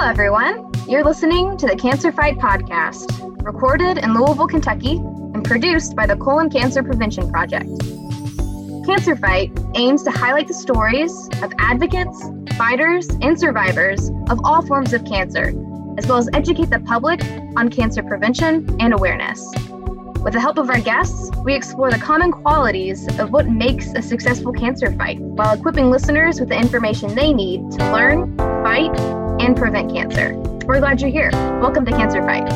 Hello, everyone. You're listening to the Cancer Fight podcast, recorded in Louisville, Kentucky, and produced by the Colon Cancer Prevention Project. Cancer Fight aims to highlight the stories of advocates, fighters, and survivors of all forms of cancer, as well as educate the public on cancer prevention and awareness. With the help of our guests, we explore the common qualities of what makes a successful cancer fight while equipping listeners with the information they need to learn, fight, and prevent cancer. We're glad you're here. Welcome to Cancer Fight.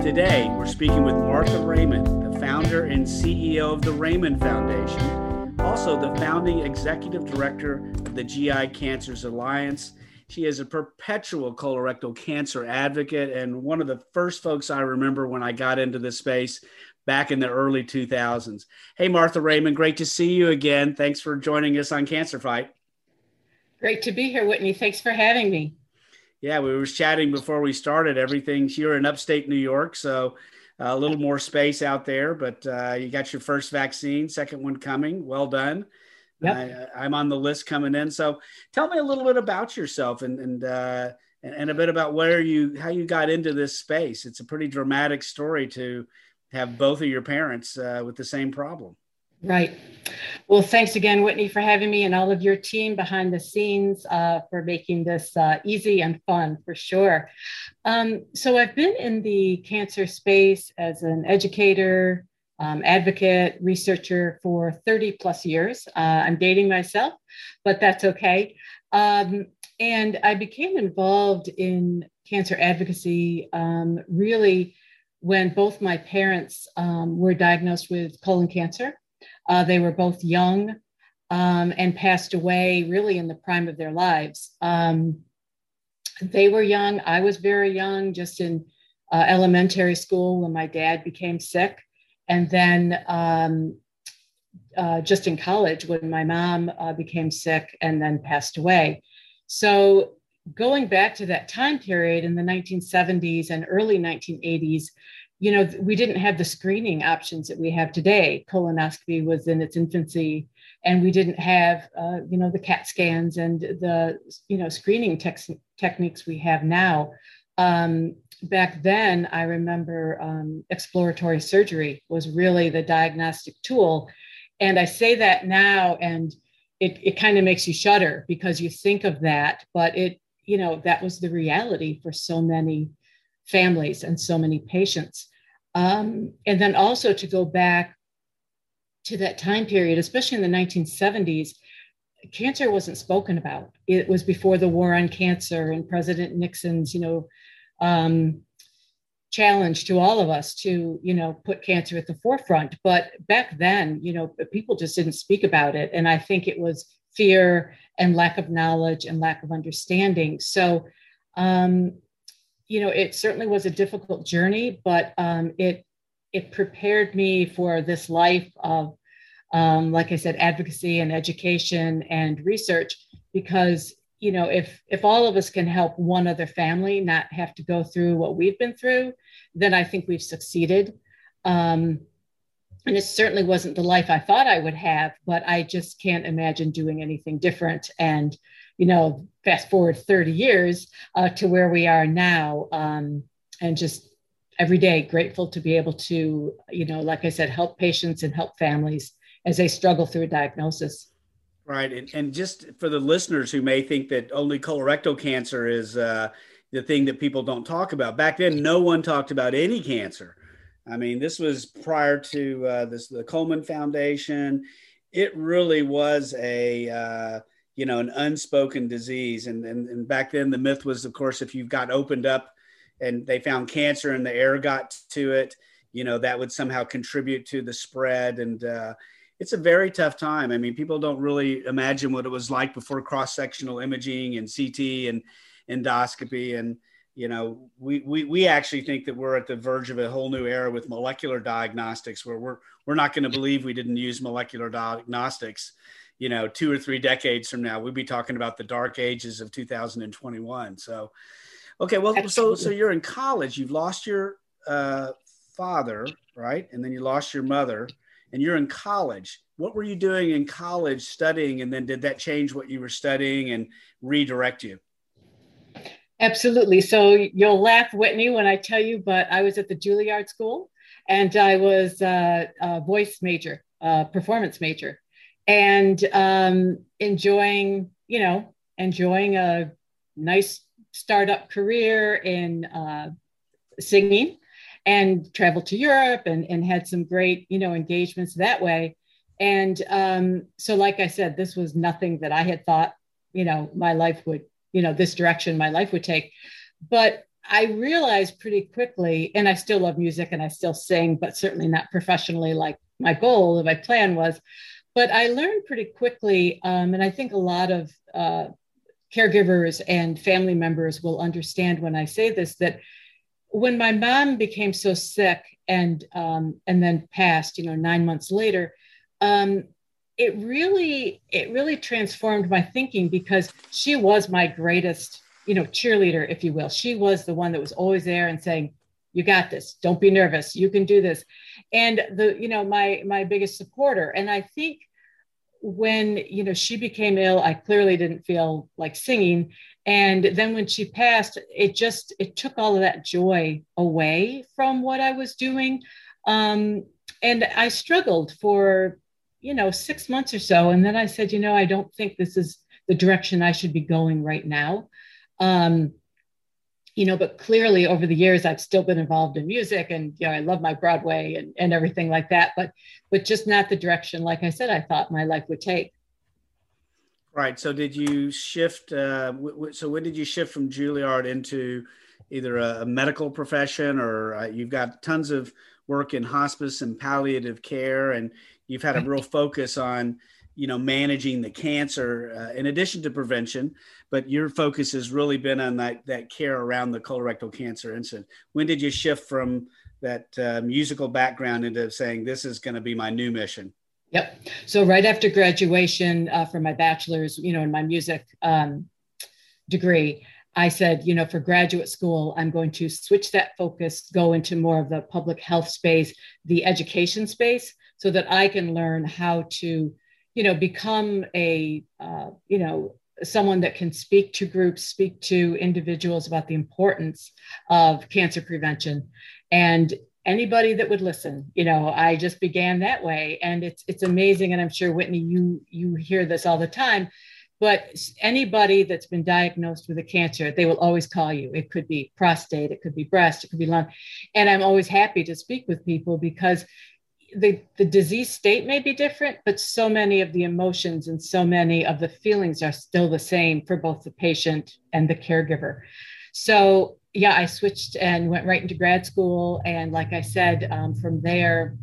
Today, we're speaking with Martha Raymond, the founder and CEO of the Raymond Foundation, also the founding executive director of the GI Cancers Alliance she is a perpetual colorectal cancer advocate and one of the first folks I remember when I got into this space back in the early 2000s. Hey, Martha Raymond, great to see you again. Thanks for joining us on Cancer Fight. Great to be here, Whitney. Thanks for having me. Yeah, we were chatting before we started. Everything you're in upstate New York, so a little more space out there, but uh, you got your first vaccine, second one coming. Well done. Yep. I, am on the list coming in. So tell me a little bit about yourself and and, uh, and a bit about where you how you got into this space. It's a pretty dramatic story to have both of your parents uh, with the same problem. Right. Well, thanks again, Whitney, for having me and all of your team behind the scenes uh, for making this uh, easy and fun for sure. Um, so, I've been in the cancer space as an educator, um, advocate, researcher for 30 plus years. Uh, I'm dating myself, but that's okay. Um, and I became involved in cancer advocacy um, really when both my parents um, were diagnosed with colon cancer. Uh, they were both young um, and passed away really in the prime of their lives. Um, they were young, I was very young, just in uh, elementary school when my dad became sick and then um, uh, just in college when my mom uh, became sick and then passed away. So going back to that time period in the 1970s and early 1980s, you know, we didn't have the screening options that we have today. Colonoscopy was in its infancy, and we didn't have, uh, you know, the CAT scans and the, you know, screening techniques we have now. Um, back then, I remember um, exploratory surgery was really the diagnostic tool. And I say that now, and it, it kind of makes you shudder because you think of that, but it, you know, that was the reality for so many families and so many patients. Um, and then also to go back to that time period, especially in the 1970s, cancer wasn't spoken about. It was before the war on cancer and President Nixon's, you know, um, challenge to all of us to you know put cancer at the forefront but back then you know people just didn't speak about it and i think it was fear and lack of knowledge and lack of understanding so um, you know it certainly was a difficult journey but um, it it prepared me for this life of um, like i said advocacy and education and research because you know if if all of us can help one other family not have to go through what we've been through then i think we've succeeded. Um, and it certainly wasn't the life i thought i would have but i just can't imagine doing anything different and you know fast forward 30 years uh, to where we are now um, and just every day grateful to be able to you know like i said help patients and help families as they struggle through a diagnosis Right. And, and just for the listeners who may think that only colorectal cancer is uh, the thing that people don't talk about, back then, no one talked about any cancer. I mean, this was prior to uh, this, the Komen Foundation. It really was a, uh, you know, an unspoken disease. And, and, and back then, the myth was, of course, if you got opened up and they found cancer and the air got to it, you know, that would somehow contribute to the spread. And, uh, it's a very tough time. I mean, people don't really imagine what it was like before cross-sectional imaging and CT and endoscopy. And, you know, we, we, we actually think that we're at the verge of a whole new era with molecular diagnostics where we're, we're not going to believe we didn't use molecular diagnostics, you know, two or three decades from now, we'd be talking about the dark ages of 2021. So, okay. Well, so, so you're in college, you've lost your uh, father, right? And then you lost your mother and you're in college. What were you doing in college studying? And then did that change what you were studying and redirect you? Absolutely. So you'll laugh, Whitney, when I tell you, but I was at the Juilliard School and I was uh, a voice major, uh, performance major, and um, enjoying, you know, enjoying a nice startup career in uh, singing and traveled to Europe and, and had some great, you know, engagements that way. And um, so, like I said, this was nothing that I had thought, you know, my life would, you know, this direction my life would take. But I realized pretty quickly, and I still love music and I still sing, but certainly not professionally like my goal or my plan was. But I learned pretty quickly, um, and I think a lot of uh, caregivers and family members will understand when I say this that when my mom became so sick and um, and then passed, you know, nine months later, um, it really it really transformed my thinking because she was my greatest, you know, cheerleader, if you will. She was the one that was always there and saying, "You got this. Don't be nervous. You can do this," and the you know my my biggest supporter. And I think when you know she became ill i clearly didn't feel like singing. And then when she passed it just it took all of that joy away from what i was doing. Um, and i struggled for you know six months or so. And then i said you know i don't think this is the direction i should be going right now. Um, you know, but clearly over the years I've still been involved in music and you know I love my Broadway and, and everything like that, but but just not the direction, like I said, I thought my life would take. Right. So did you shift? Uh, w- w- so when did you shift from Juilliard into either a, a medical profession or uh, you've got tons of work in hospice and palliative care, and you've had a real focus on you know managing the cancer uh, in addition to prevention but your focus has really been on that that care around the colorectal cancer incident. When did you shift from that uh, musical background into saying this is going to be my new mission yep. So right after graduation uh, for my bachelor's you know in my music um, degree i said you know for graduate school i'm going to switch that focus go into more of the public health space the education space so that i can learn how to you know become a uh, you know someone that can speak to groups speak to individuals about the importance of cancer prevention. And anybody that would listen you know i just began that way. And it's it's amazing. And i'm sure whitney you you hear this all the time but anybody that's been diagnosed with a cancer they will always call you. It could be prostate it could be breast it could be lung. And i'm always happy to speak with people because the, the disease state may be different, but so many of the emotions and so many of the feelings are still the same for both the patient and the caregiver. So, yeah, I switched and went right into grad school. And like I said, um, from there,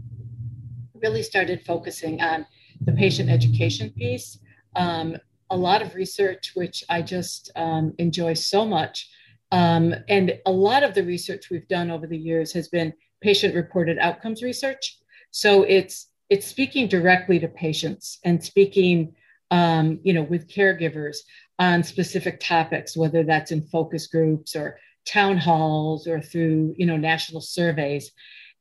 really started focusing on the patient education piece. Um, a lot of research, which I just um, enjoy so much. Um, and a lot of the research we've done over the years has been patient reported outcomes research. So it's it's speaking directly to patients and speaking, um, you know, with caregivers on specific topics, whether that's in focus groups or town halls or through, you know, national surveys,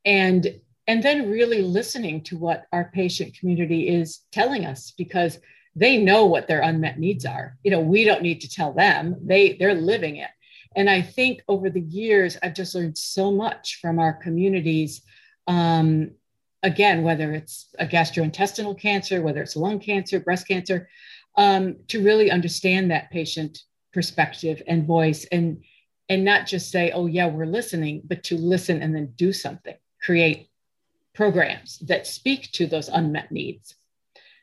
and and then really listening to what our patient community is telling us because they know what their unmet needs are. You know, we don't need to tell them; they they're living it. And I think over the years, I've just learned so much from our communities um, again, whether it's a gastrointestinal cancer, whether it's lung cancer, breast cancer, um, to really understand that patient perspective and voice and and not just say, oh yeah, we're listening, but to listen and then do something, create programs that speak to those unmet needs.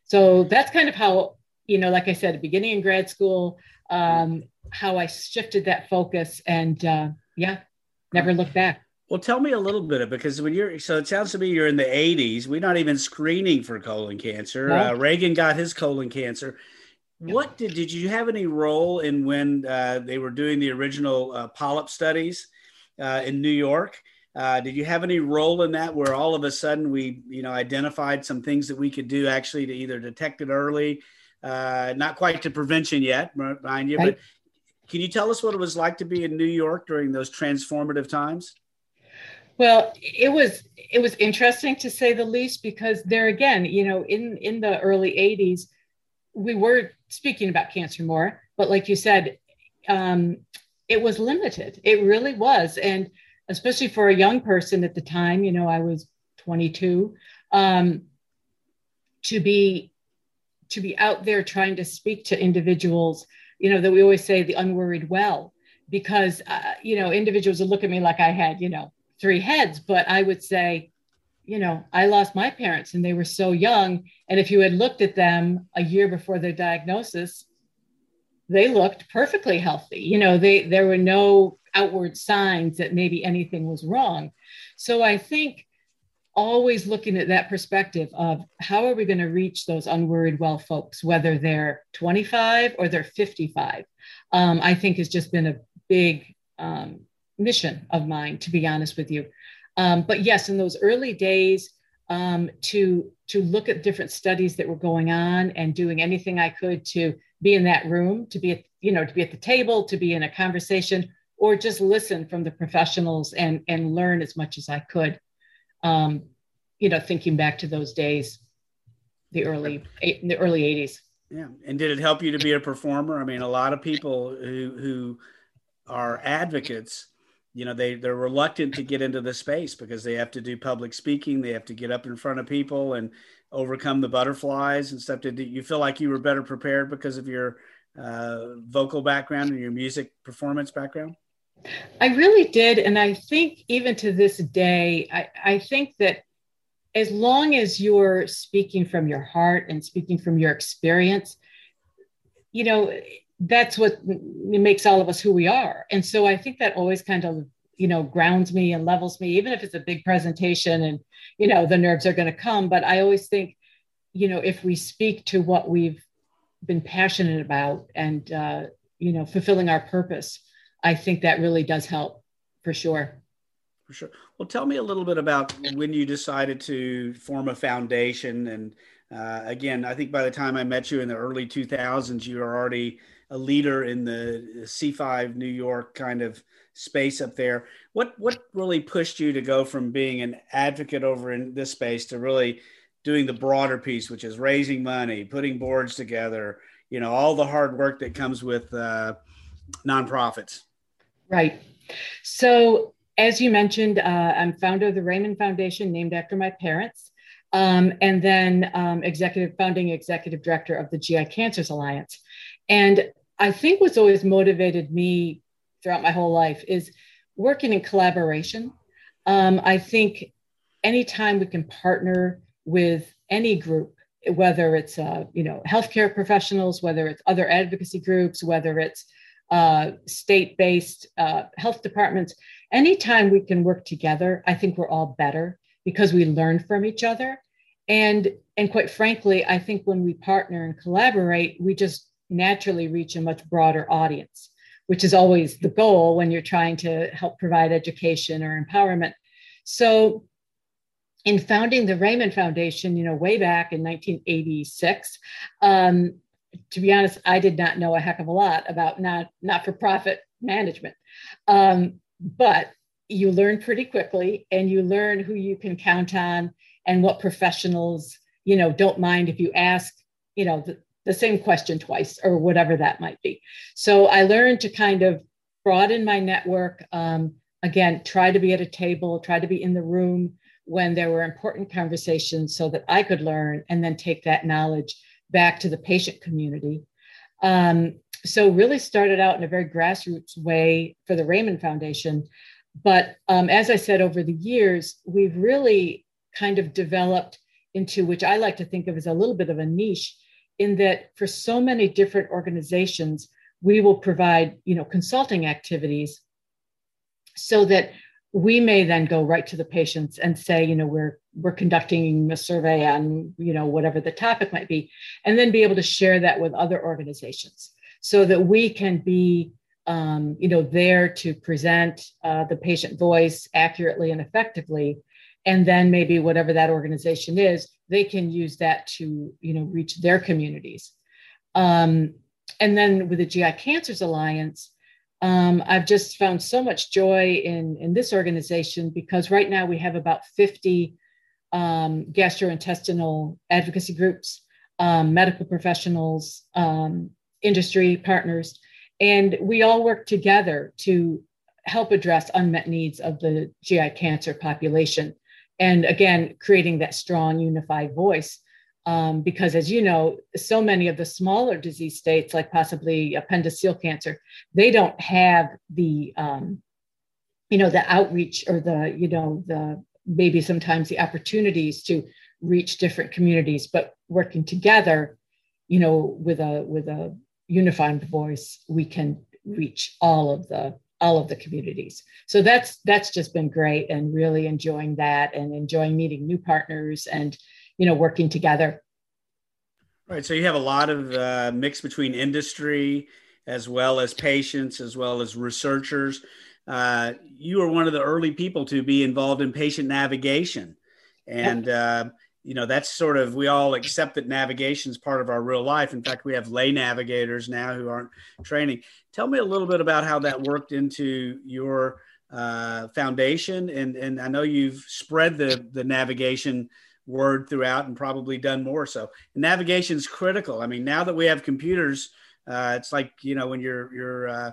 So that's kind of how, you know, like I said, beginning in grad school, um, how I shifted that focus and uh, yeah, never looked back. Well, tell me a little bit of because when you're so it sounds to me you're in the 80s. We're not even screening for colon cancer. No. Uh, Reagan got his colon cancer. What did did you have any role in when uh, they were doing the original uh, polyp studies uh, in New York? Uh, did you have any role in that where all of a sudden we you know identified some things that we could do actually to either detect it early, uh, not quite to prevention yet, mind you, but can you tell us what it was like to be in New York during those transformative times? Well, it was it was interesting to say the least because there again, you know, in in the early 80s, we were speaking about cancer more, but like you said, um, it was limited. It really was. And especially for a young person at the time, you know, I was 22, um, to be to be out there trying to speak to individuals, you know, that we always say the unworried well, because uh, you know, individuals would look at me like I had, you know, three heads, but I would say, you know, I lost my parents and they were so young. And if you had looked at them a year before their diagnosis, they looked perfectly healthy. You know, they there were no outward signs that maybe anything was wrong. So I think always looking at that perspective of how are we going to reach those unworried well folks, whether they're 25 or they're 55, um, I think has just been a big um, mission of mine, to be honest with you. Um, but yes, in those early days, um, to to look at different studies that were going on and doing anything I could to be in that room, to be at, you know to be at the table, to be in a conversation, or just listen from the professionals and and learn as much as I could. Um, you know, thinking back to those days, the early the early '80s. Yeah, and did it help you to be a performer? I mean, a lot of people who who are advocates you know they they're reluctant to get into the space because they have to do public speaking they have to get up in front of people and overcome the butterflies and stuff. Did you feel like you were better prepared because of your uh, vocal background and your music performance background? I really did and i think even to this day i, I think that as long as you're speaking from your heart and speaking from your experience you know that's what makes all of us who we are. And so I think that always kind of, you know, grounds me and levels me, even if it's a big presentation and, you know, the nerves are going to come. But I always think, you know, if we speak to what we've been passionate about and, uh, you know, fulfilling our purpose, I think that really does help for sure. For sure. Well, tell me a little bit about when you decided to form a foundation. And uh, again, I think by the time I met you in the early 2000s, you were already a leader in the C5 New York kind of space up there. What what really pushed you to go from being an advocate over in this space to really doing the broader piece, which is raising money, putting boards together, you know, all the hard work that comes with uh, nonprofits. Right. So, as you mentioned, uh, I'm founder of the Raymond Foundation, named after my parents, um, and then um, executive founding executive director of the GI Cancers Alliance. And I think what's always motivated me throughout my whole life is working in collaboration. Um, I think anytime we can partner with any group, whether it's uh, you know healthcare professionals, whether it's other advocacy groups, whether it's uh, state-based uh, health departments, anytime we can work together, I think we're all better because we learn from each other. And and quite frankly, I think when we partner and collaborate, we just naturally reach a much broader audience, which is always the goal when you're trying to help provide education or empowerment. So, in founding the Raymond Foundation, you know, way back in 1986, um, to be honest, I did not know a heck of a lot about not not for profit management, um, but you learn pretty quickly, and you learn who you can count on and what professionals, you know, don't mind if you ask, you know, the, the same question twice or whatever that might be. So I learned to kind of broaden my network. Um, again, try to be at a table, try to be in the room when there were important conversations so that I could learn and then take that knowledge back to the patient community. Um, so really started out in a very grassroots way for the Raymond Foundation. But um, as I said, over the years, we've really kind of developed into which I like to think of as a little bit of a niche in that for so many different organizations, we will provide, you know, consulting activities so that we may then go right to the patients and say, you know, we're we're conducting a survey on, you know, whatever the topic might be, and then be able to share that with other organizations so that we can be um, you know, there to present uh, the patient voice accurately and effectively, and then maybe whatever that organization is, they can use that to you know reach their communities um, and then with the gi cancers alliance Um, I've just found so much joy in, in this organization because right now we have about 50 um, gastrointestinal advocacy groups, um, medical professionals, um, industry partners, and we all work together to help address unmet needs of the GI cancer population. And again, creating that strong, unified voice. Um, because as you know, so many of the smaller disease states, like possibly appendiceal cancer, they don't have the, um, you know, the outreach or the, you know, the maybe sometimes the opportunities to reach different communities. But working together, you know, with a with a unified voice, we can reach all of the all of the communities. So that's that's just been great and really enjoying that and enjoying meeting new partners and you know working together. Right. So you have a lot of uh, mix between industry as well as patients as well as researchers. Uh, you were one of the early people to be involved in patient navigation, and uh, you know that's sort of we all accept that navigation is part of our real life. In fact we have lay navigators now who aren't training. Tell me a little bit about how that worked into your uh, foundation. And and i know you've spread the the navigation word throughout and probably done more so. Navigation is critical. I mean now that we have computers uh, it's like you know when your your uh,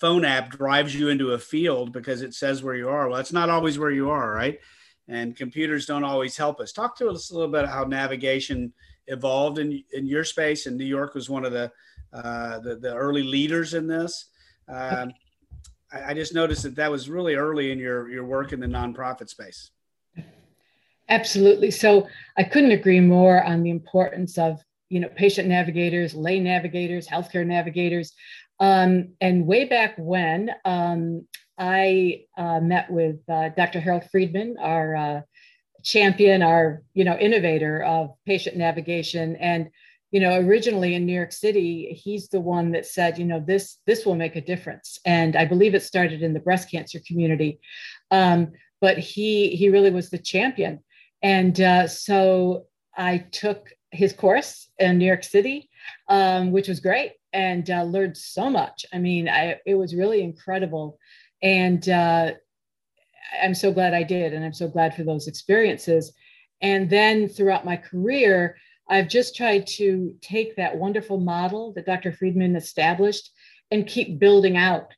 phone app drives you into a field because it says where you are. Well it's not always where you are right and computers don't always help us. Talk to us a little bit about how navigation evolved in, in your space, and New York was one of the uh, the, the, early leaders in this. Um, I, I, just noticed that that was really early in your your work in the nonprofit space. Absolutely. So I couldn't agree more on the importance of you know patient navigators, lay navigators, healthcare navigators. Um, and way back when, um, I uh, met with uh, Dr. Harold Freeman, our uh, champion, our you know innovator of patient navigation, and you know originally in New York City, he's the one that said, you know, this this will make a difference, and I believe it started in the breast cancer community, um, but he he really was the champion, and uh, so I took his course in New York City, um, which was great, and uh, learned so much. I mean, I, it was really incredible and uh, i'm so glad i did and i'm so glad for those experiences. And then throughout my career i've just tried to take that wonderful model that dr freeman established and keep building out.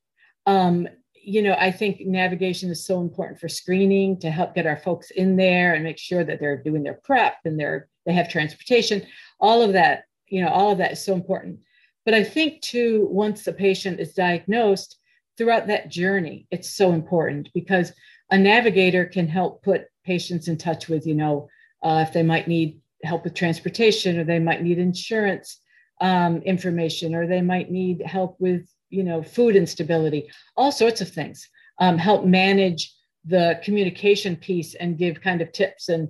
Um, you know i think navigation is so important for screening to help get our folks in there and make sure that they're doing their prep and they're they have transportation. All of that you know all of that is so important. But i think too once the patient is diagnosed throughout that journey, it's so important because a navigator can help put patients in touch with, you know, uh, if they might need help with transportation or they might need insurance um, information or they might need help with, you know, food instability, all sorts of things. Um, help manage the communication piece and give kind of tips and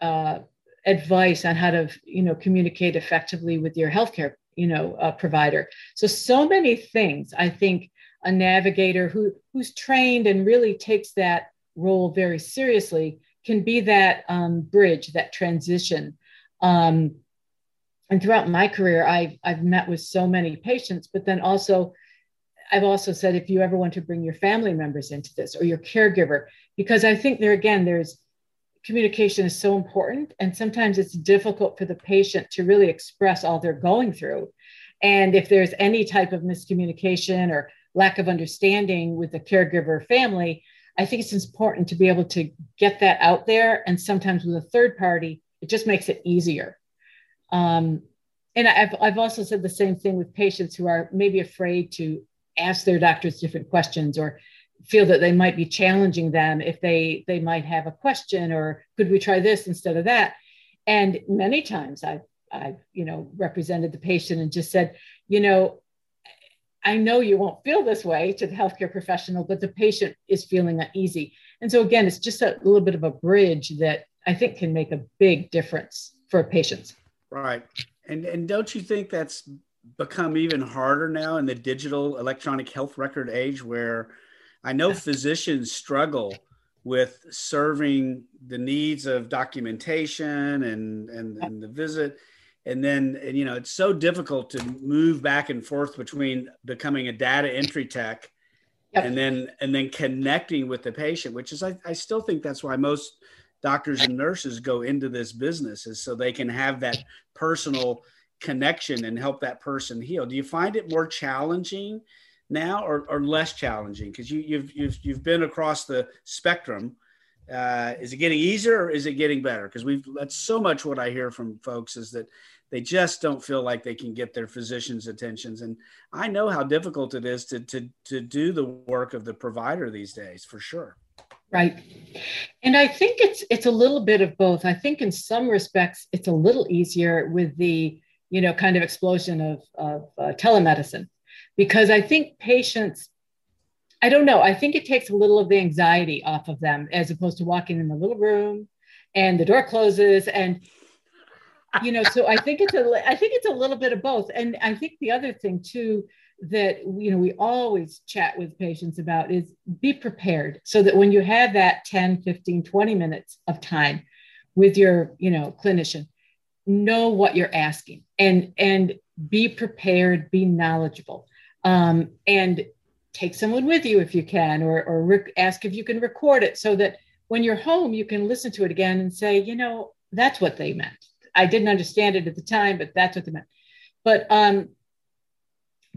uh, advice on how to, you know, communicate effectively with your healthcare, you know, uh, provider. So, so many things I think a navigator who who's trained and really takes that role very seriously can be that um, bridge, that transition. Um, and throughout my career, I've I've met with so many patients, but then also I've also said if you ever want to bring your family members into this or your caregiver, because I think there again, there's communication is so important. And sometimes it's difficult for the patient to really express all they're going through. And if there's any type of miscommunication or lack of understanding with the caregiver family, I think it's important to be able to get that out there. And sometimes with a third party, it just makes it easier. Um, and I've, I've also said the same thing with patients who are maybe afraid to ask their doctors different questions or feel that they might be challenging them if they they might have a question or could we try this instead of that and many times i've i've you know represented the patient and just said you know I know you won't feel this way to the healthcare professional, but the patient is feeling uneasy. And so, again, it's just a little bit of a bridge that I think can make a big difference for patients. Right. And, and don't you think that's become even harder now in the digital electronic health record age where I know physicians struggle with serving the needs of documentation and, and, and the visit and then and, you know it's so difficult to move back and forth between becoming a data entry tech yep. and then and then connecting with the patient, which is I, I still think that's why most doctors and nurses go into this business is so they can have that personal connection and help that person heal. Do you find it more challenging now or, or less challenging? Because you, you've, you've, you've been across the spectrum. Uh, is it getting easier or is it getting better? Because we've that's so much what I hear from folks is that they just don't feel like they can get their physician's attentions. And I know how difficult it is to, to, to do the work of the provider these days for sure. Right. And I think it's it's a little bit of both. I think in some respects it's a little easier with the you know kind of explosion of, of uh, telemedicine because I think patients I don't know, I think it takes a little of the anxiety off of them as opposed to walking in the little room and the door closes and you know so I think it's a I think it's a little bit of both. And I think the other thing too that you know we always chat with patients about is be prepared so that when you have that 10 15 20 minutes of time with your you know clinician know what you're asking and and be prepared be knowledgeable um, and take someone with you if you can or or ask if you can record it so that when you're home you can listen to it again and say you know that's what they meant i didn't understand it at the time but that's what they meant but um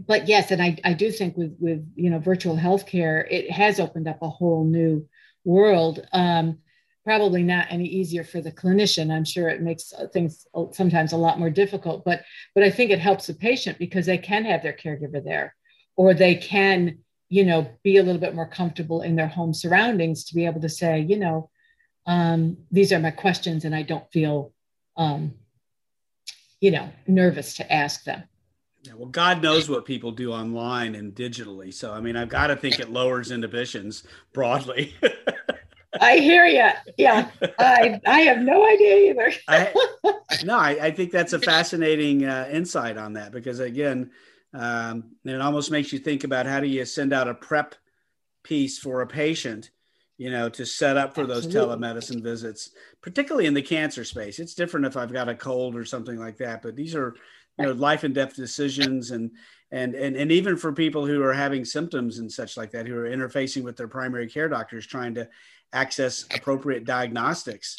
but yes, and I, I do think with with you know virtual healthcare, it has opened up a whole new world. Um, probably not any easier for the clinician. I'm sure it makes things sometimes a lot more difficult, but but I think it helps the patient because they can have their caregiver there, or they can you know be a little bit more comfortable in their home surroundings to be able to say you know um, these are my questions and I don't feel um, you know nervous to ask them. Yeah, well, God knows what people do online and digitally. So, I mean, I've got to think it lowers inhibitions broadly. I hear you. Yeah, I I have no idea either. I, no, I, I, think that's a fascinating uh, insight on that because again, um, and it almost makes you think about how do you send out a prep piece for a patient, you know, to set up for Absolutely. those telemedicine visits, particularly in the cancer space. It's different if I've got a cold or something like that, but these are you know life and death decisions and and and and even for people who are having symptoms and such like that who are interfacing with their primary care doctors trying to access appropriate diagnostics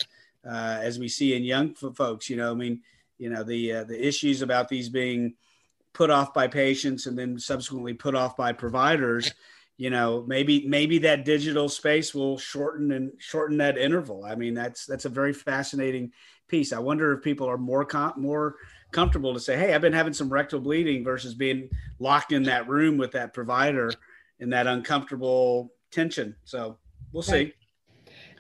uh, as we see in young folks you know i mean you know the uh, the issues about these being put off by patients and then subsequently put off by providers you know maybe maybe that digital space will shorten and shorten that interval i mean that's that's a very fascinating piece i wonder if people are more com- more comfortable to say, "Hey, I've been having some rectal bleeding," versus being locked in that room with that provider in that uncomfortable tension. So we'll right. see.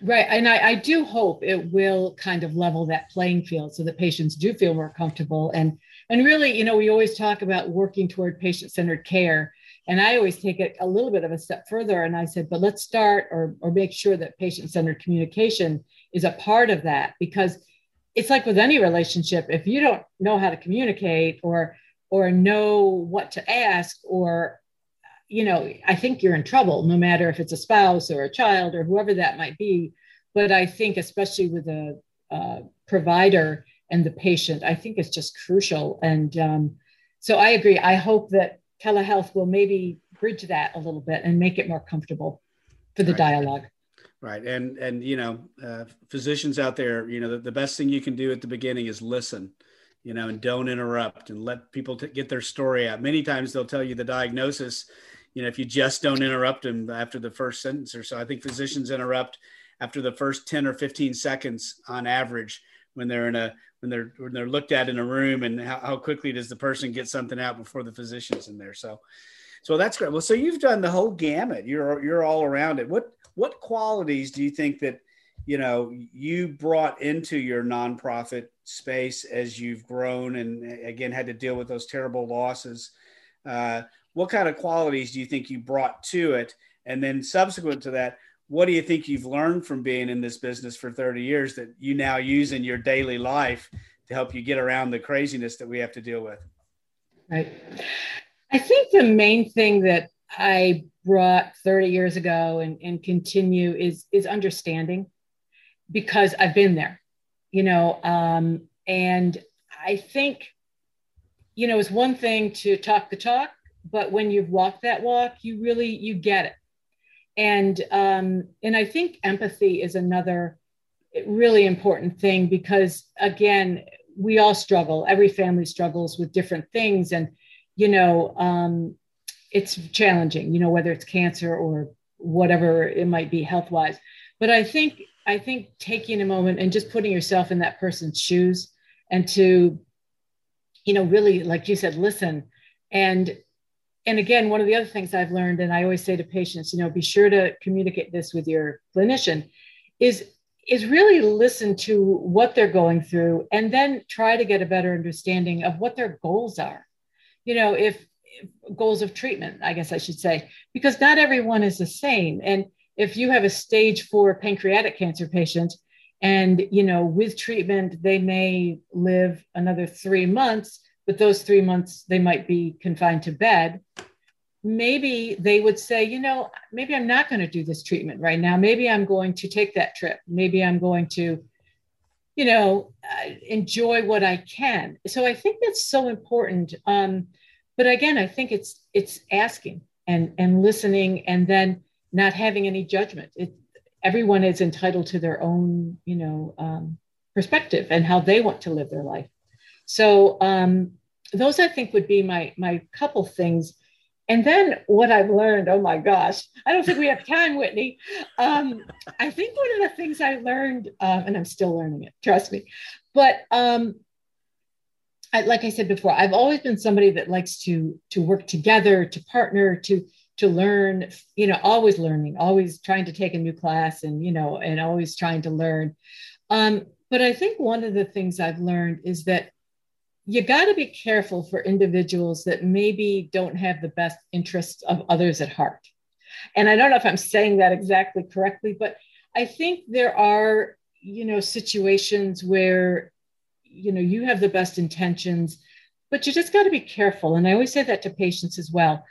Right, and I, I do hope it will kind of level that playing field so that patients do feel more comfortable and and really, you know, we always talk about working toward patient-centered care. And I always take it a little bit of a step further. And I said, but let's start or, or make sure that patient centered communication is a part of that because it's like with any relationship if you don't know how to communicate or or know what to ask or you know i think you're in trouble no matter if it's a spouse or a child or whoever that might be but i think especially with a, provider and the patient i think it's just crucial and um, so i agree i hope that telehealth will maybe bridge that a little bit and make it more comfortable for the right. dialogue Right. And, and, you know, uh, physicians out there, you know, the, the, best thing you can do at the beginning is listen, you know, and don't interrupt and let people t- get their story out. Many times they'll tell you the diagnosis, you know, if you just don't interrupt them after the first sentence or so. I think physicians interrupt after the first 10 or 15 seconds on average when they're in a, when they're, when they're looked at in a room and how, how quickly does the person get something out before the physician's in there. So, so that's great. Well, so you've done the whole gamut. You're, you're all around it. What, what qualities do you think that you know you brought into your nonprofit space as you've grown and again had to deal with those terrible losses uh, what kind of qualities do you think you brought to it and then subsequent to that what do you think you've learned from being in this business for 30 years that you now use in your daily life to help you get around the craziness that we have to deal with right i think the main thing that i brought 30 years ago and, and continue is is understanding because I've been there, you know, um, and I think, you know, it's one thing to talk the talk, but when you've walked that walk, you really you get it. And um, and I think empathy is another really important thing because again, we all struggle. Every family struggles with different things, and you know, um, it's challenging. You know, whether it's cancer or whatever it might be health wise. But I think I think taking a moment and just putting yourself in that person's shoes and to, you know, really, like you said, listen and and again, one of the other things I've learned, and I always say to patients, you know, be sure to communicate this with your clinician, is is really listen to what they're going through and then try to get a better understanding of what their goals are. You know, if, goals of treatment, I guess I should say, because not everyone is the same. And if you have a stage four pancreatic cancer patient, and you know, with treatment, they may live another three months but those three months they might be confined to bed. Maybe they would say you know maybe i'm not going to do this treatment right now. Maybe i'm going to take that trip. Maybe i'm going to you know uh, enjoy what i can. So i think that's so important. Um, but again i think it's it's asking and and listening and then not having any judgment. It, everyone is entitled to their own you know um, perspective and how they want to live their life so um, those I think would be my my couple things. And then what I've learned, oh my gosh, I don't think we have time, Whitney. Um, I think one of the things I learned, uh, and I'm still learning it, trust me, but um, I, like I said before, I've always been somebody that likes to to work together, to partner, to to learn. You know, always learning, always trying to take a new class, and you know, and always trying to learn. Um, but I think one of the things I've learned is that you got to be careful for individuals that maybe don't have the best interests of others at heart. And I don't know if I'm saying that exactly correctly, but I think there are, you know, situations where, you know, you have the best intentions, but you just got to be careful. And I always say that to patients as well.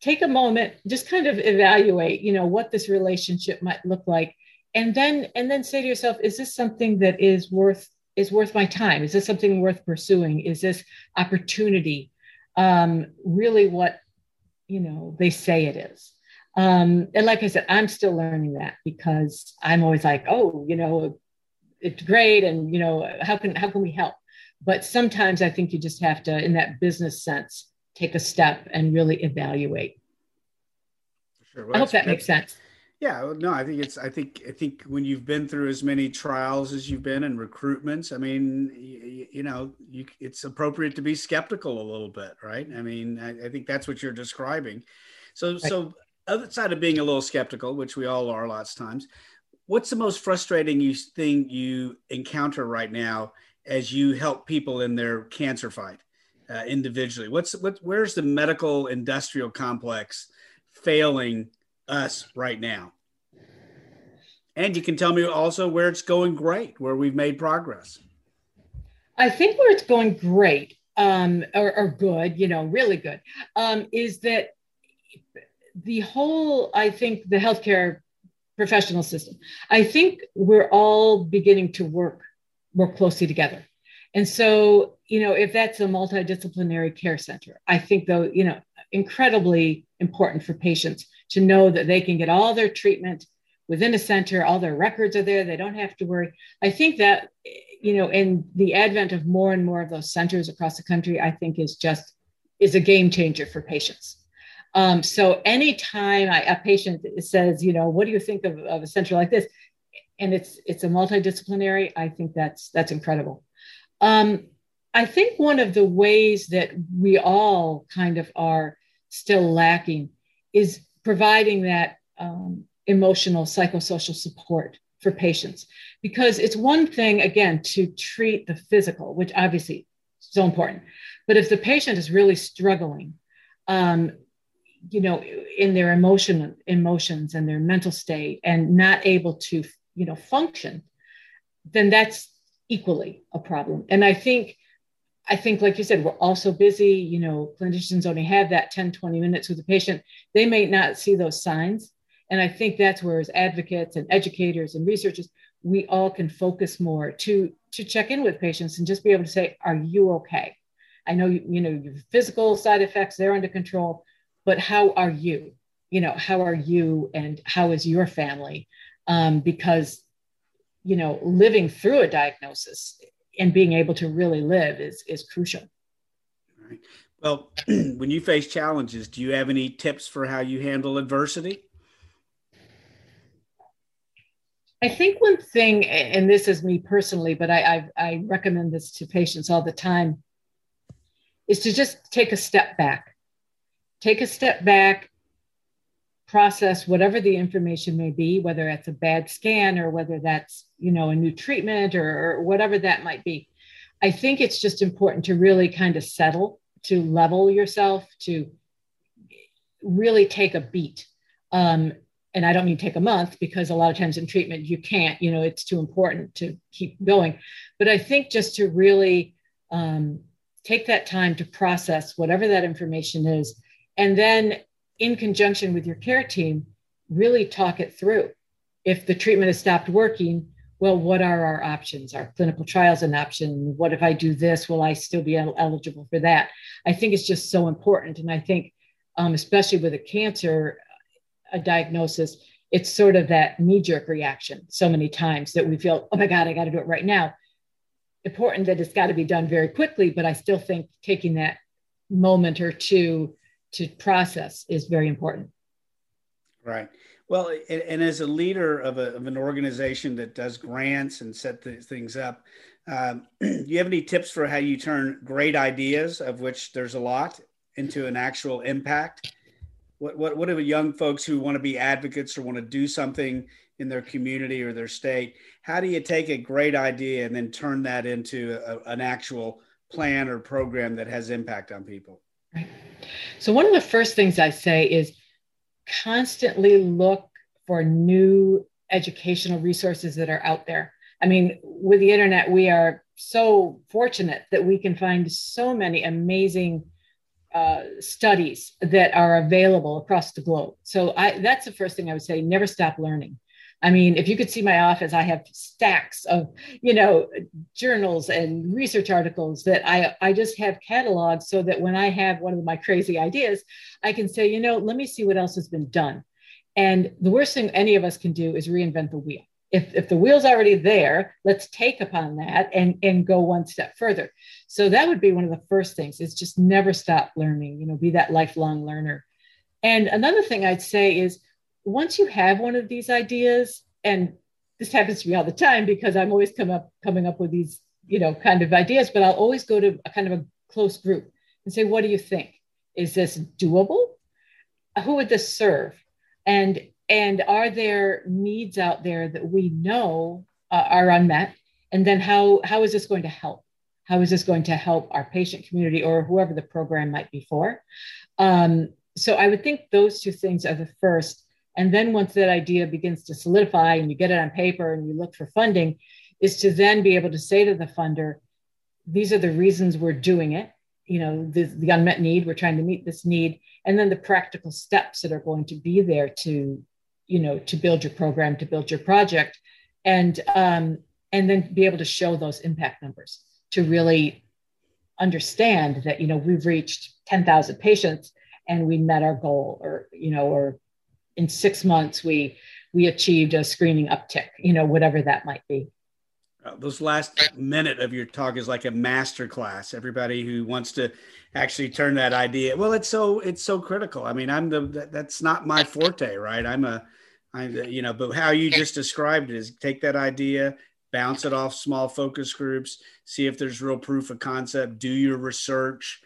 Take a moment, just kind of evaluate, you know, what this relationship might look like. And then, and then say to yourself, is this something that is worth is worth my time? Is this something worth pursuing? Is this opportunity um, really what you know they say it is? Um, and like I said, I'm still learning that because I'm always like, oh, you know, it's great, and you know, how can how can we help? But sometimes I think you just have to, in that business sense, take a step and really evaluate. Sure. Well, I hope that makes sense. Yeah, no, I think it's. I think. I think when you've been through as many trials as you've been and recruitments, I mean, you, you know, you, it's appropriate to be skeptical a little bit, right? I mean, I, I think that's what you're describing. So, right. so outside of being a little skeptical, which we all are lots of times, what's the most frustrating you thing you encounter right now as you help people in their cancer fight uh, individually? What's what? Where's the medical industrial complex failing? Us right now. And you can tell me also where it's going great, where we've made progress. I think where it's going great um, or, or, good, you know, really good, um, is that the whole, I think, the healthcare professional system, I think we're all beginning to work more closely together. And so, you know, if that's a multidisciplinary care center, I think though, you know, incredibly important for patients to know that they can get all their treatment within a center, all their records are there, they don't have to worry. I think that, you know, in the advent of more and more of those centers across the country, I think is just is a game changer for patients. Um, so anytime I, a patient says, you know, what do you think of, of a center like this? And it's it's a multidisciplinary, I think that's that's incredible. Um, I think one of the ways that we all kind of are still lacking is providing that um, emotional psychosocial support for patients. Because it's one thing again to treat the physical which obviously is so important. But if the patient is really struggling um, you know in their emotion emotions and their mental state and not able to you know function then that's equally a problem. And i think I think, like you said, we're also busy. You know, clinicians only have that 10, 20 minutes with the patient. They may not see those signs. And I think that's where, as advocates and educators and researchers, we all can focus more to, to check in with patients and just be able to say, Are you okay? I know you, you know your physical side effects, they're under control, but how are you? you know, how are you and how is your family? Um, because, you know, living through a diagnosis and being able to really live is, is crucial. Right. Well, when you face challenges, do you have any tips for how you handle adversity? I think one thing, and this is me personally, but I, I, I recommend this to patients all the time, is to just take a step back. Take a step back, process whatever the information may be, whether that's a bad scan or whether that's you know a new treatment or, or whatever that might be. I think it's just important to really kind of settle, to level yourself, to really take a beat. Um, and I don't mean take a month because a lot of times in treatment you can't, you know, it's too important to keep going. But I think just to really um, take that time to process whatever that information is, and then in conjunction with your care team, really talk it through. If the treatment has stopped working, well, what are our options? Are clinical trials an option? What if I do this? Will I still be eligible for that? I think it's just so important. And I think, um, especially with a cancer, a diagnosis, it's sort of that knee jerk reaction so many times that we feel, oh my God, I got to do it right now. Important that it's got to be done very quickly, but I still think taking that moment or two to process is very important. Right. Well, and, and as a leader of, a, of, an organization that does grants and set things up, um, do you have any tips for how you turn great ideas, of which there's a lot, into an actual impact? what what what are young folks who want to be advocates or want to do something in their community or their state how do you take a great idea and then turn that into a, an actual plan or program that has impact on people so one of the first things i say is constantly look for new educational resources that are out there i mean with the internet we are so fortunate that we can find so many amazing uh, studies that are available across the globe. So I, that's the first thing I would say. Never stop learning. I mean, if you could see my office, I have stacks of, you know, journals and research articles that I, I just have cataloged so that when I have one of my crazy ideas, I can say, you know, let me see what else has been done. And the worst thing any of us can do is reinvent the wheel if, if the wheel's already there, let's take upon that and, and go one step further. So that would be one of the first things is just never stop learning, you know, be that lifelong learner. And another thing I'd say is once you have one of these ideas, and this happens to me all the time because I'm always come up coming up with these, you know, kind of ideas, but I'll always go to a kind of a close group and say, what do you think? Is this doable? Who would this serve? And and are there needs out there that we know uh, are unmet and then how how is this going to help how is this going to help our patient community or whoever the program might be for um, so i would think those two things are the first and then once that idea begins to solidify and you get it on paper and you look for funding is to then be able to say to the funder these are the reasons we're doing it you know the, the unmet need we're trying to meet this need and then the practical steps that are going to be there to you know to build your program to build your project and um, and then be able to show those impact numbers to really understand that you know we've reached 10,000 patients and we met our goal or you know or in 6 months we we achieved a screening uptick you know whatever that might be. Uh, those last minute of your talk is like a master class everybody who wants to actually turn that idea well it's so it's so critical. I mean i'm the that, that's not my forte right? I'm a i'm you know, but how you just described it is take that idea, bounce it off small focus groups, see if there's real proof of concept, do your research,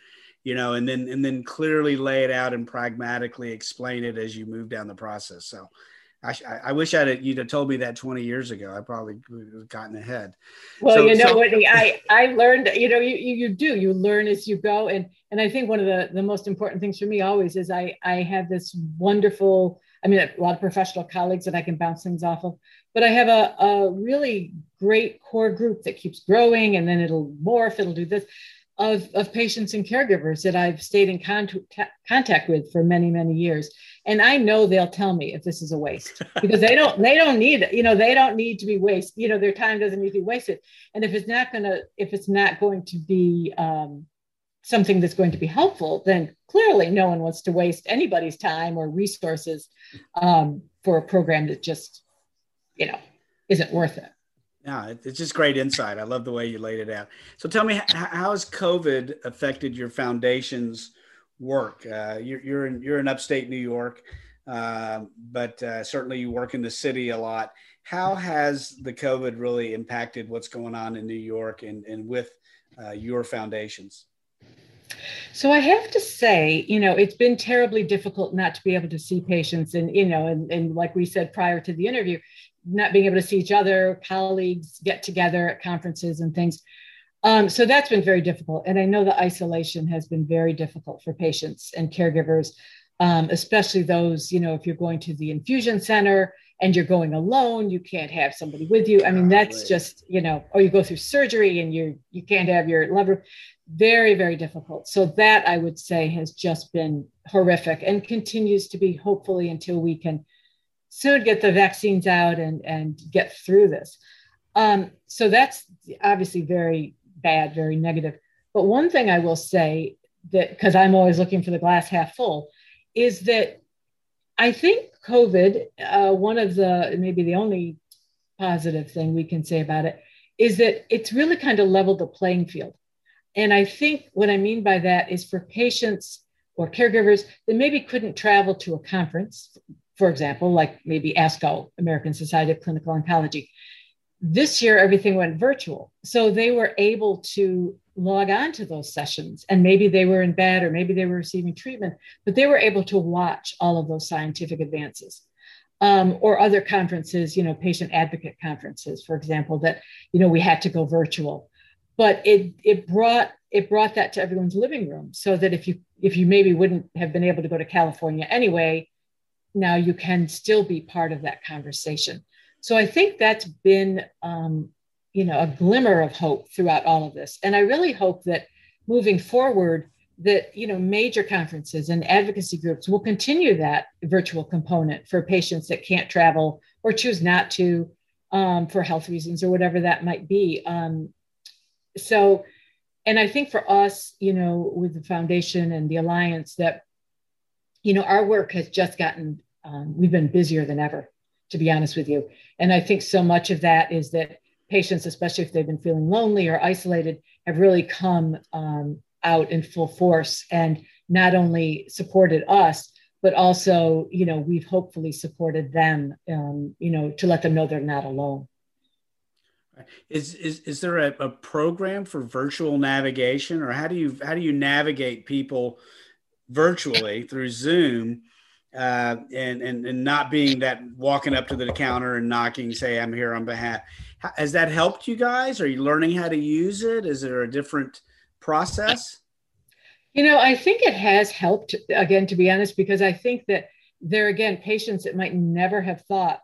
you know, and then and then clearly lay it out and pragmatically explain it as you move down the process. So, I, I wish I'd you'd have told me that 20 years ago. I probably would have gotten ahead. Well, so, you know, so- Whitney, I I learned. You know, you, you do you learn as you go, and and I think one of the the most important things for me always is I I have this wonderful I mean, a lot of professional colleagues that I can bounce things off of, but I have a, a really great core group that keeps growing and then it'll morph, it'll do this of, of patients and caregivers that I've stayed in contact, contact with for many, many years. And I know they'll tell me if this is a waste because they don't, they don't need, you know, they don't need to be wasted. You know, their time doesn't need to be wasted. And if it's not going to, if it's not going to be, um, something that's going to be helpful, then clearly no one wants to waste anybody's time or resources um, for a program that just, you know, isn't worth it. Yeah, it's just great insight. I love the way you laid it out. So tell me, how has COVID affected your foundation's work? Uh, you're, you're, in, you're in upstate New York, uh, but uh, certainly you work in the city a lot. How has the COVID really impacted what's going on in New York and, and with uh, your foundations? So I have to say, you know, it's been terribly difficult not to be able to see patients, and you know, and, and like we said prior to the interview, not being able to see each other, colleagues get together at conferences and things. Um, so that's been very difficult, and I know the isolation has been very difficult for patients and caregivers, um, especially those, you know, if you're going to the infusion center and you're going alone, you can't have somebody with you. I mean, that's just, you know, or you go through surgery and you you can't have your lover very very difficult so that i would say has just been horrific and continues to be hopefully until we can soon get the vaccines out and and get through this. Um, so that's obviously very bad very negative. But one thing i will say that because i'm always looking for the glass half full is that i think covid uh, one of the maybe the only positive thing we can say about it is that it's really kind of leveled the playing field. And I think what I mean by that is for patients or caregivers that maybe couldn't travel to a conference, for example, like maybe ASCO, American Society of Clinical Oncology. This year, everything went virtual. So they were able to log on to those sessions and maybe they were in bed or maybe they were receiving treatment, but they were able to watch all of those scientific advances. Um, or other conferences, you know, patient advocate conferences, for example, that, you know, we had to go virtual but it it brought it brought that to everyone's living room so that if you if you maybe wouldn't have been able to go to california anyway now you can still be part of that conversation. So i think that's been um, you know a glimmer of hope throughout all of this. And i really hope that moving forward that you know major conferences and advocacy groups will continue that virtual component for patients that can't travel or choose not to um, for health reasons or whatever that might be. Um, so and i think for us you know with the foundation and the alliance that you know our work has just gotten um, we've been busier than ever to be honest with you. And i think so much of that is that patients especially if they've been feeling lonely or isolated have really come um, out in full force and not only supported us but also you know we've hopefully supported them um, you know to let them know they're not alone. Is is is there a, a program for virtual navigation, or how do you how do you navigate people virtually through Zoom, uh, and and and not being that walking up to the counter and knocking, say I'm here on behalf. Has that helped you guys? Are you learning how to use it? Is there a different process? You know, I think it has helped again, to be honest, because I think that there again, patients that might never have thought,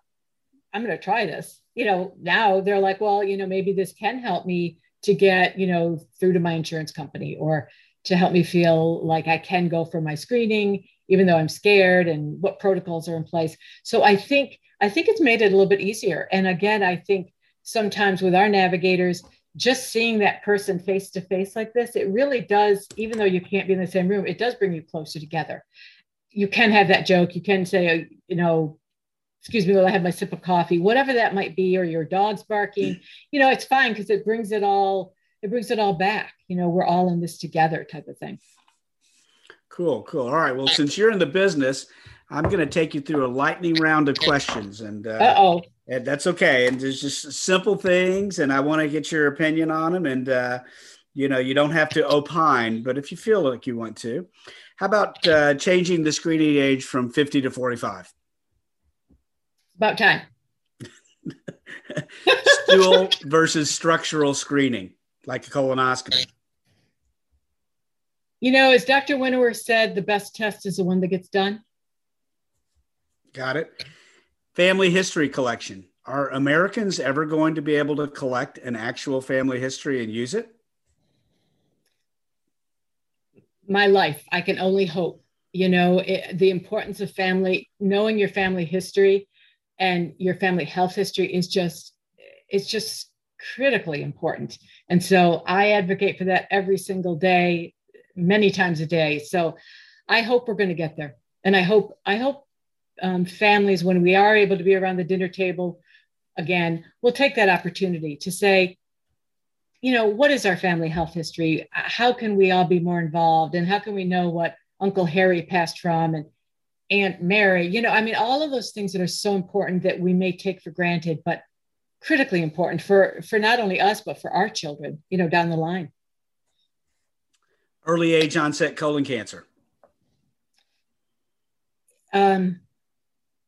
I'm going to try this you know, now they're like, well, you know, maybe this can help me to get, you know, through to my insurance company or to help me feel like I can go for my screening, even though I'm scared and what protocols are in place. So I think, I think it's made it a little bit easier. And again, I think sometimes with our navigators, just seeing that person face to face like this, it really does, even though you can't be in the same room, it does bring you closer together. You can have that joke. You can say, oh, you know, excuse me while I have my sip of coffee, whatever that might be, or your dog's barking, mm. you know, it's fine because it brings it all, it brings it all back. You know, we're all in this together type of thing. Cool, cool. All right. Well, since you're in the business, I'm going to take you through a lightning round of questions, and uh oh, and that's okay. And there's just simple things, and I want to get your opinion on them. And uh, you know, you don't have to opine, but if you feel like you want to, how about uh, changing the screening age from 50 to 45? About time. Stool versus structural screening, like a colonoscopy. You know, as Dr. Winawer said, the best test is the one that gets done. Got it. Family history collection. Are Americans ever going to be able to collect an actual family history and use it? My life. I can only hope. You know, it, the importance of family, knowing your family history and your family health history is just it's just critically important and so i advocate for that every single day many times a day. So I hope we're going to get there. And I hope, I hope um, families, when we are able to be around the dinner table again, will take that opportunity to say, you know, what is our family health history? How can we all be more involved? And how can we know what Uncle Harry passed from and Aunt Mary? You know, I mean, all of those things that are so important that we may take for granted, but critically important for for not only us but for our children, you know, down the line. Early age onset colon cancer. Um,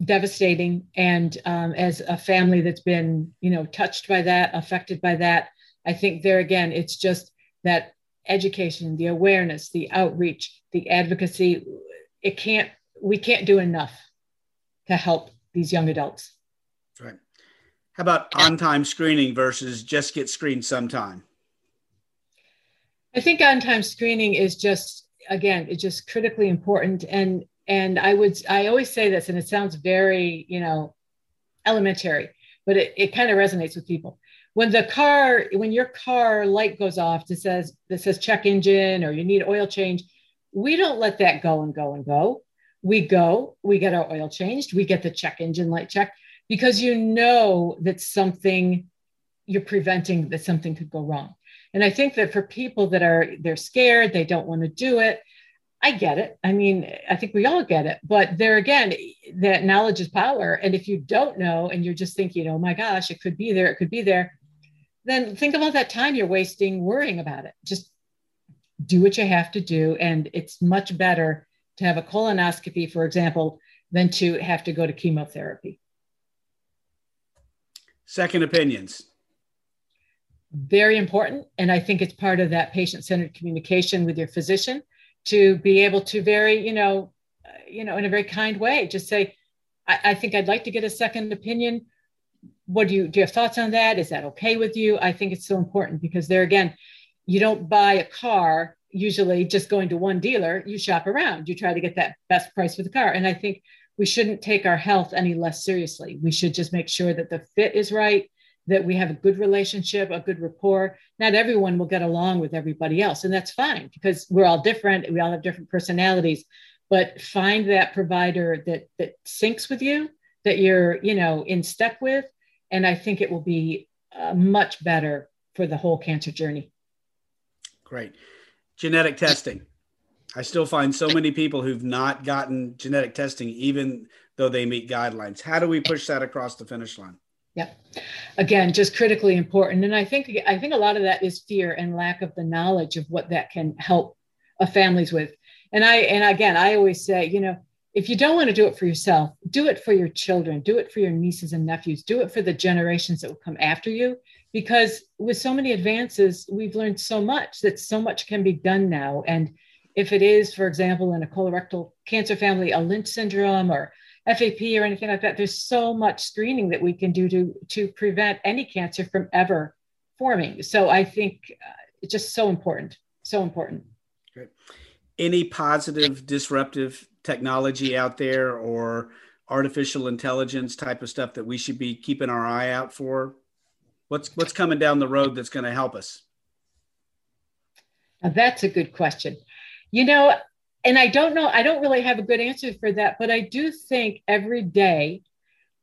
devastating, and um, as a family that's been, you know, touched by that, affected by that I think there again, it's just that education, the awareness, the outreach, the advocacy. It can't, we can't do enough to help these young adults. Right. How about on time screening versus just get screened sometime? I think on time screening is just, again, it's just critically important. And and I would I always say this, and it sounds very, you know, elementary, but it, it kind of resonates with people when the car when your car light goes off that says that says check engine or you need oil change we don't let that go and go and go we go we get our oil changed we get the check engine light check because you know that something you're preventing that something could go wrong and i think that for people that are they're scared they don't want to do it i get it i mean i think we all get it but there again that knowledge is power and if you don't know and you're just thinking oh my gosh it could be there it could be there then think about that time you're wasting worrying about it. Just do what you have to do. And it's much better to have a colonoscopy, for example, than to have to go to chemotherapy. Second opinions. Very important. And I think it's part of that patient centered communication with your physician to be able to very, you know, uh, you know, in a very kind way, just say, I, I think I'd like to get a second opinion. What do you do you have thoughts on that? Is that okay with you? I think it's so important because there again you don't buy a car usually just going to one dealer. You shop around. You try to get that best price for the car. And i think we shouldn't take our health any less seriously we should just make sure that the fit is right that we have a good relationship a good rapport not everyone will get along with everybody else and that's fine because we're all different we all have different personalities but find that provider that that syncs with you that you're you know in step with and I think it will be uh, much better for the whole cancer journey. Great. Genetic testing. I still find so many people who've not gotten genetic testing, even though they meet guidelines. How do we push that across the finish line? Yeah. Again, just critically important. And I think I think a lot of that is fear and lack of the knowledge of what that can help families with. And I and again, I always say, you know, if you don't want to do it for yourself, do it for your children, do it for your nieces and nephews, do it for the generations that will come after you. Because with so many advances, we've learned so much that so much can be done now. And if it is, for example, in a colorectal cancer family, a Lynch syndrome or FAP or anything like that, there's so much screening that we can do to, to prevent any cancer from ever forming. So I think uh, it's just so important, so important. Great. Any positive disruptive technology out there or artificial intelligence type of stuff that we should be keeping our eye out for? What's what's coming down the road that's going to help us? Now that's a good question. You know, and I don't know, I don't really have a good answer for that, but I do think every day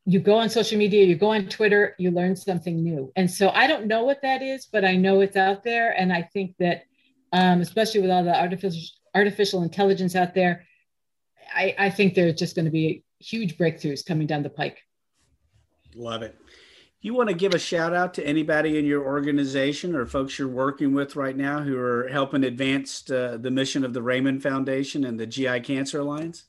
you go on social media, you go on Twitter, you learn something new. And so I don't know what that is, but I know it's out there. And I think that, um, especially with all the artificial artificial intelligence out there, I, I think there's just going to be huge breakthroughs coming down the pike. Love it. You want to give a shout out to anybody in your organization or folks you're working with right now who are helping advance uh, the mission of the Raymond Foundation and the GI Cancer Alliance?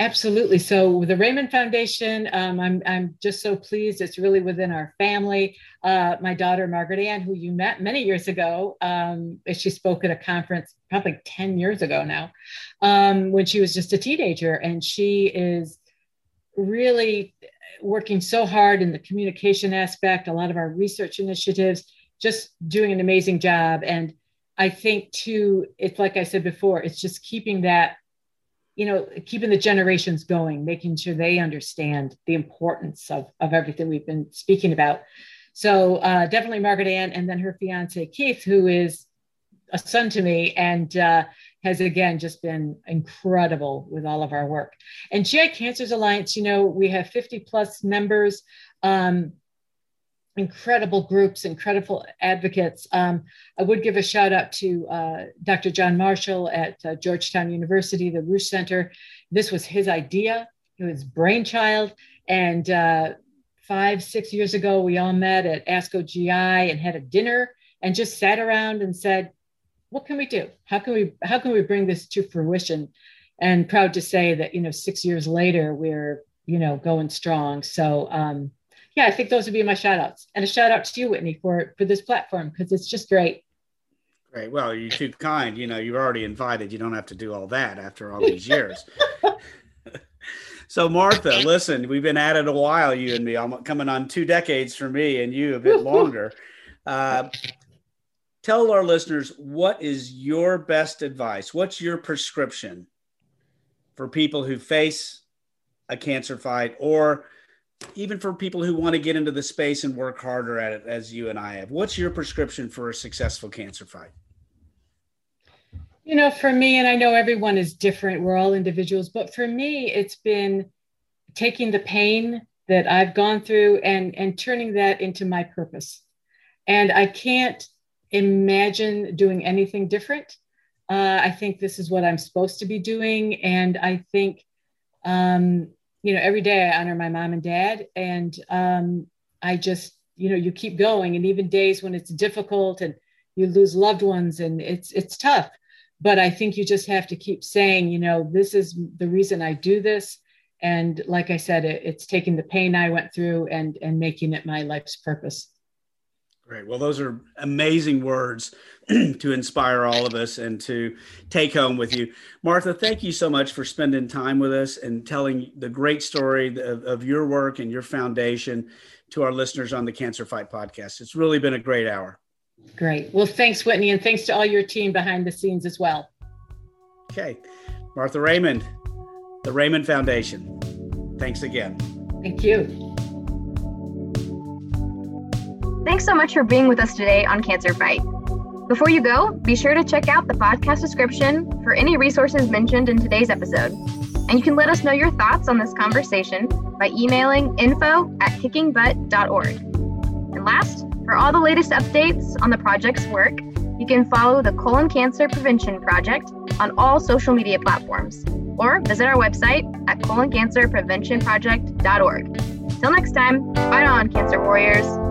Absolutely. So with the Raymond Foundation, um, I'm, I'm just so pleased. It's really within our family. Uh, my daughter, Margaret Ann, who you met many years ago, um, she spoke at a conference probably 10 years ago now, um, when she was just a teenager. And she is really working so hard in the communication aspect, a lot of our research initiatives, just doing an amazing job. And I think too, it's like I said before, it's just keeping that you know, keeping the generations going, making sure they understand the importance of, of everything we've been speaking about. So uh, definitely Margaret Ann and then her fiance Keith, who is a son to me and uh, has again just been incredible with all of our work. And GI Cancers Alliance, you know, we have 50 plus members. Um, incredible groups, incredible advocates. Um, I would give a shout out to uh, Dr. John Marshall at uh, Georgetown University, the Ruesch Center. This was his idea, it was brainchild. And uh, five, six years ago, we all met at ASCO GI and had a dinner and just sat around and said, what can we do? How can we how can we bring this to fruition? And proud to say that you know six years later we're you know going strong. So um, yeah, I think those would be my shout outs. And a shout out to you, Whitney, for, for this platform because it's just great. Great. Well, you're too kind. You know, you're already invited. You don't have to do all that after all these years. so, Martha, listen, we've been at it a while, you and me. I'm coming on two decades for me and you a bit longer. Uh, tell our listeners what is your best advice? What's your prescription for people who face a cancer fight or even for people who want to get into the space and work harder at it as you and I have. What's your prescription for a successful cancer fight? You know, for me, and I know everyone is different, we're all individuals, but for me, it's been taking the pain that I've gone through and, and turning that into my purpose. And I can't imagine doing anything different. Uh, I think this is what I'm supposed to be doing. And I think um, you know, every day I honor my mom and dad. And um, I just, you know, you keep going. And even days when it's difficult and you lose loved ones and it's it's tough. But I think you just have to keep saying, you know, this is the reason I do this. And like I said, it, it's taking the pain I went through and and making it my life's purpose. Great. Well, those are amazing words to inspire all of us and to take home with you. Martha, thank you so much for spending time with us and telling the great story of, of your work and your foundation to our listeners on the Cancer Fight podcast. It's really been a great hour. Great. Well, thanks, Whitney, and thanks to all your team behind the scenes as well. Okay. Martha Raymond, the Raymond Foundation. Thanks again. Thank you. Thanks so much for being with us today on Cancer Fight. Before you go, be sure to check out the podcast description for any resources mentioned in today's episode. And you can let us know your thoughts on this conversation by emailing info at kickingbutt.org. And last, for all the latest updates on the project's work, you can follow the Colon Cancer Prevention Project on all social media platforms or visit our website at coloncancerpreventionproject.org. Till next time, fight on, Cancer Warriors!